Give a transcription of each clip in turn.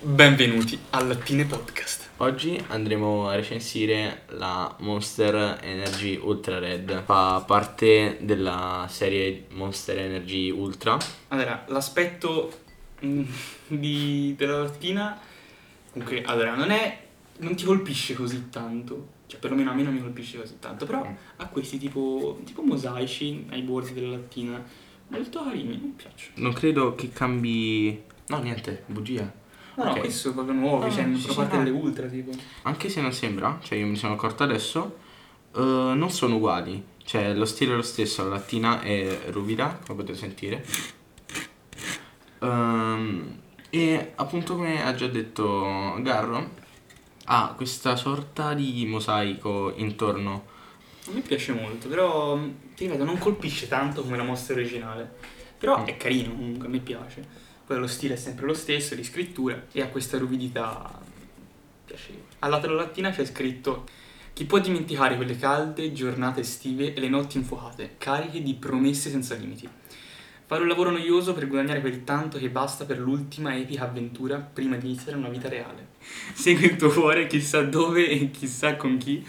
Benvenuti al Lattine Podcast. Oggi andremo a recensire la Monster Energy Ultra Red. Fa parte della serie Monster Energy Ultra. Allora, l'aspetto mm, di, della lattina, comunque, allora, non è, non ti colpisce così tanto, cioè perlomeno a me non mi colpisce così tanto, però Mm. ha questi tipo, tipo mosaici ai bordi della lattina, molto carini, mi piacciono. Non credo che cambi... No, niente, bugia. No, no, Ok. questi sono proprio nuovi, Ah, cioè, sì, fanno sì, parte no. delle ultra, tipo. Anche se non sembra, cioè io mi sono accorto adesso, eh, non sono uguali. Cioè lo stile è lo stesso, la lattina è ruvida, come potete sentire. Ehm, e appunto come ha già detto Garro, ha questa sorta di mosaico intorno. A me piace molto, però ti ripeto, non colpisce tanto come la mostra originale. Però Mm. è carino comunque, a me piace. Lo stile è sempre lo stesso, di scrittura, e ha questa ruvidità piacevole. Al lato della lattina c'è scritto chi può dimenticare quelle calde giornate estive e le notti infuocate, cariche di promesse senza limiti. Fare un lavoro noioso per guadagnare quel tanto che basta per l'ultima epica avventura prima di iniziare una vita reale. Segui il tuo cuore, chissà dove e chissà con chi,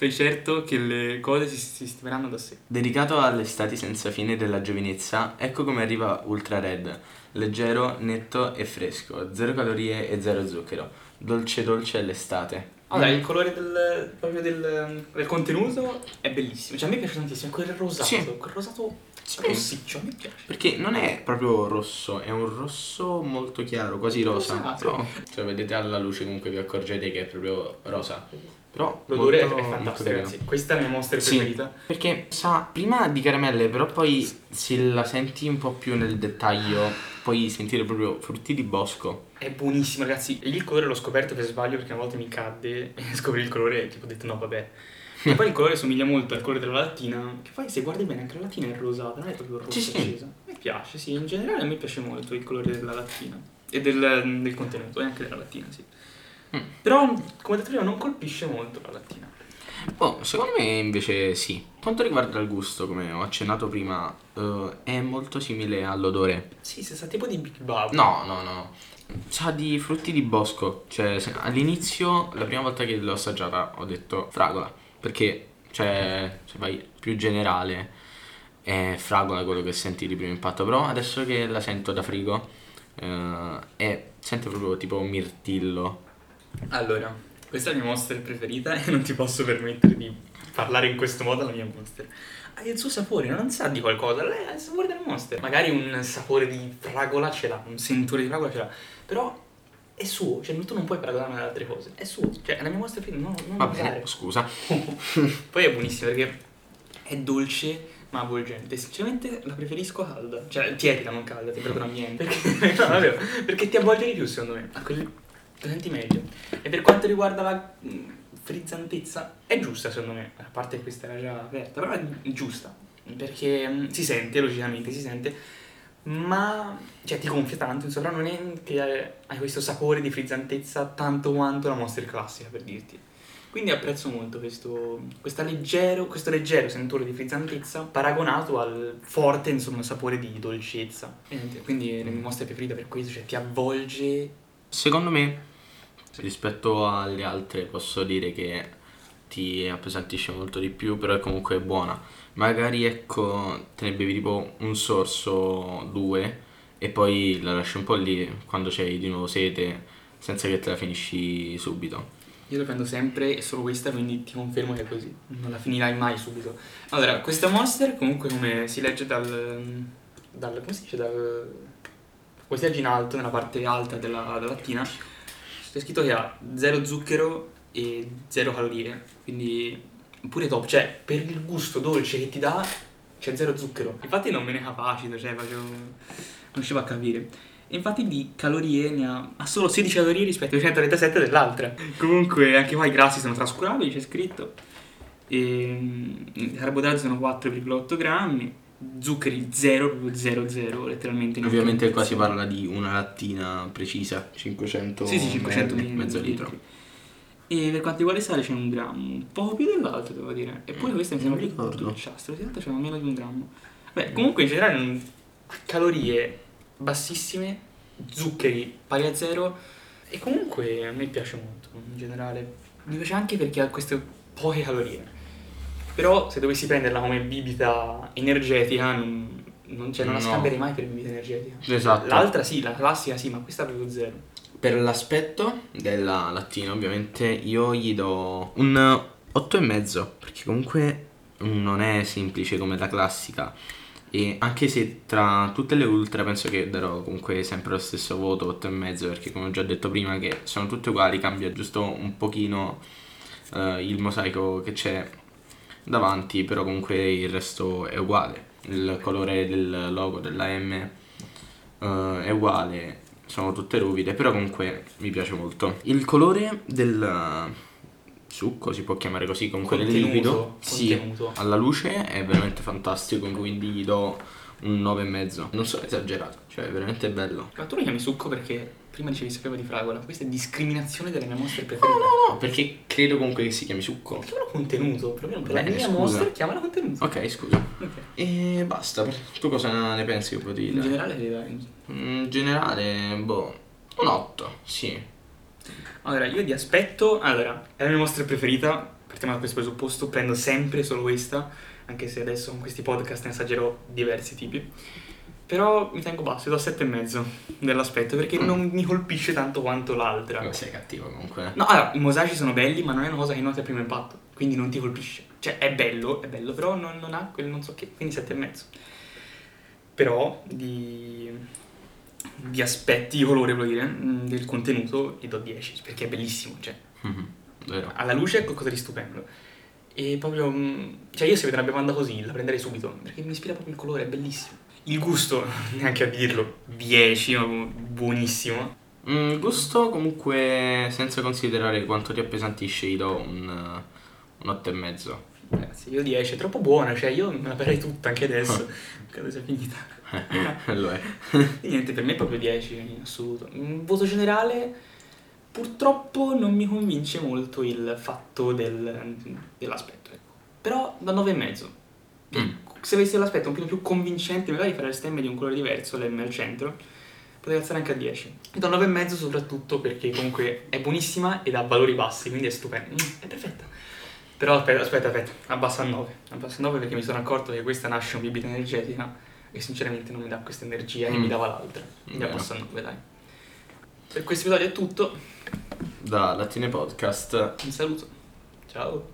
stai certo che le cose si sistemeranno da sé. Dedicato alle estati senza fine della giovinezza, ecco come arriva Ultra Red. Leggero, netto e fresco, zero calorie e zero zucchero. Dolce dolce all'estate. Allora, il colore del, proprio del, del contenuto è bellissimo. Cioè, a me piace tantissimo. Quel rosato, Sì. quel rosato Sì. rossiccio, a me piace. Perché non è proprio rosso, è un rosso molto chiaro, quasi rosa. Rosato. Però, cioè, vedete alla luce comunque vi accorgete che è proprio rosa. Però L'odore è fantastico, ragazzi. Questa è la mia mostra Sì. preferita. Perché sa prima di caramelle, però poi se la senti un po' più nel dettaglio, puoi sentire proprio frutti di bosco. È buonissimo, ragazzi. E il colore l'ho scoperto per sbaglio perché una volta mi cadde e scoprì il colore e tipo ho detto no, vabbè. E poi il colore somiglia molto al colore della lattina. Che poi se guardi bene anche la lattina è rosata, non è proprio rosso Sì, sì. acceso. Mi piace, sì. In generale a me piace molto il colore della lattina. E del, del contenuto, e anche della lattina, sì. Mm. Però, come detto prima, non colpisce molto la lattina. Oh, secondo me invece sì. Quanto riguarda il gusto, come ho accennato prima, eh, è molto simile all'odore. Sì, si sa tipo di Big Bubble. No, no, no. Sa di frutti di bosco. Cioè, se- all'inizio, la prima volta che l'ho assaggiata, ho detto fragola. Perché, cioè, se vai più generale, è fragola quello che senti di primo impatto. Però adesso che la sento da frigo, eh, è, sente proprio tipo mirtillo. Allora, questa è la mia monster preferita e non ti posso permettere di parlare in questo modo alla mia monster. Ha il suo sapore, non sa di qualcosa, lei ha il sapore della monster. Magari un sapore di fragola ce l'ha, un sentore di fragola ce l'ha, però è suo, cioè tu non puoi paragonarlo ad altre cose, è suo, cioè è la mia monster preferita, no, non Va usare. scusa. Poi è buonissima perché è dolce ma avvolgente. Sinceramente la preferisco calda, cioè tiepida, non calda, temperatura ambiente. Perché, no, davvero, perché ti avvolge di più secondo me. A quelli lo senti meglio. E per quanto riguarda la mh, frizzantezza, è giusta secondo me. A parte che questa era già aperta, però è giusta. Perché mh, si sente, logicamente si sente. Ma cioè ti gonfia tanto, insomma, non è che hai- questo sapore di frizzantezza tanto quanto la Monster classica per dirti. Quindi apprezzo molto questo, questa leggero, questo leggero sentore di frizzantezza paragonato al forte insomma, sapore di dolcezza. E quindi è la mia mostra preferita per questo, cioè ti avvolge. Secondo me, rispetto alle altre, posso dire che ti appesantisce molto di più, però è comunque buona. Magari ecco, te ne bevi tipo un sorso, due, e poi la lasci un po' lì quando c'hai di nuovo sete, senza che te la finisci subito. Io la prendo sempre e solo questa, quindi ti confermo che è così. Non la finirai mai subito. Allora, questa monster comunque come si legge dal... dal come si dice? Dal... Legge in alto, nella parte alta della, della lattina, c'è scritto che ha zero zucchero e zero calorie, quindi pure top, cioè per il gusto dolce che ti dà c'è zero zucchero. Infatti non me ne capacito, cioè facevo... non riuscivo a capire. E infatti di calorie ne ha, ha solo 16 calorie rispetto ai 137 dell'altra. Comunque anche qua i grassi sono trascurabili, c'è scritto. E, I carboidrati sono 4,8 grammi, zuccheri 0, proprio 0, 0, letteralmente. Ovviamente qua si parla di una lattina precisa, 500 Sì, sì, 500 ml, mezzo litro. E per quanto riguarda il sale c'è un grammo, un poco più dell'altro devo dire. Eppure questa mi sembra più ricordo. dolciastra, in realtà c'è meno di un grammo. Beh, comunque in generale calorie bassissime, zuccheri pari a zero, E comunque a me piace molto, in generale. Mi piace anche perché ha queste poche calorie. Però se dovessi prenderla come bibita energetica, non, non, cioè, non la No. scambierei mai per bibita energetica. Esatto. L'altra sì, la classica sì, ma questa proprio zero. Per l'aspetto della lattina, ovviamente, io gli do un 8,5 perché comunque non è semplice come la classica. E anche se tra tutte le ultra penso che darò comunque sempre lo stesso voto 8,5 perché come ho già detto prima che sono tutte uguali, cambia giusto un pochino eh, il mosaico che c'è davanti, però comunque il resto è uguale. Il colore del logo della M eh, è uguale, sono tutte ruvide, però comunque mi piace molto. Il colore del succo, si può chiamare così, comunque del Contenuto, liquido, sì, contenuto. alla luce è veramente fantastico, quindi gli do un 9,5. Non sono esagerato, cioè è veramente bello. Ma tu lo chiami succo perché prima dicevi sapevo di fragola. Questa è discriminazione delle mie mostre preferite. No, no, perché credo comunque che si chiami succo. Chiamalo contenuto, perlomeno per la Bene, mia scusa. mostra chiamala contenuto. Ok, scusa. Ok. E basta, tu cosa ne pensi che potevi In dare? generale devi dare. In generale, boh, un 8, sì. Allora, io di aspetto, allora, è la mia mostra preferita, partiamo da questo presupposto, prendo sempre solo questa, anche se adesso con questi podcast ne assaggerò diversi tipi. Però mi tengo basso, do 7,5 dell'aspetto perché Mm. non mi colpisce tanto quanto l'altra. Però sei cattivo comunque. No, allora, i mosaici sono belli, ma non è una cosa che noti a primo impatto, quindi non ti colpisce. Cioè, è bello, è bello, però non, non ha quel non so che, quindi 7,5. Però di, di aspetti, di colore, voglio dire, mm, del contenuto, gli do 10, perché è bellissimo, cioè, Mhm, Vero. alla luce è qualcosa di stupendo. E proprio, mm, cioè io se vedo una bevanda così la prenderei subito, perché mi ispira proprio il colore, è bellissimo. Il gusto, neanche a dirlo, 10, ma buonissimo. Mm, gusto comunque senza considerare quanto ti appesantisce gli do un, un 8,5. Ragazzi, io 10, è troppo buona, cioè io me la berrei tutta anche adesso, credo sia finita. Lo è. E niente, per me è proprio 10 in assoluto. In voto generale, purtroppo non mi convince molto il fatto del- dell'aspetto. Ecco. Però da 9,5. Mm. Se avessi l'aspetto un po' più convincente, magari fare le stemme di un colore diverso, l'M al centro, potrei alzare anche a 10. E do 9,5 soprattutto perché comunque è buonissima ed ha valori bassi, quindi è stupenda. Mm, è perfetta. Però aspetta, aspetta, aspetta, abbasso a 9. Abbasso a 9 perché mi sono accorto che questa nasce un bibita energetica e sinceramente non mi dà questa energia che Mm. mi dava l'altra. Quindi Vero. abbasso a 9, dai. Per questo episodio è tutto. Da Latine Podcast. Un saluto. Ciao.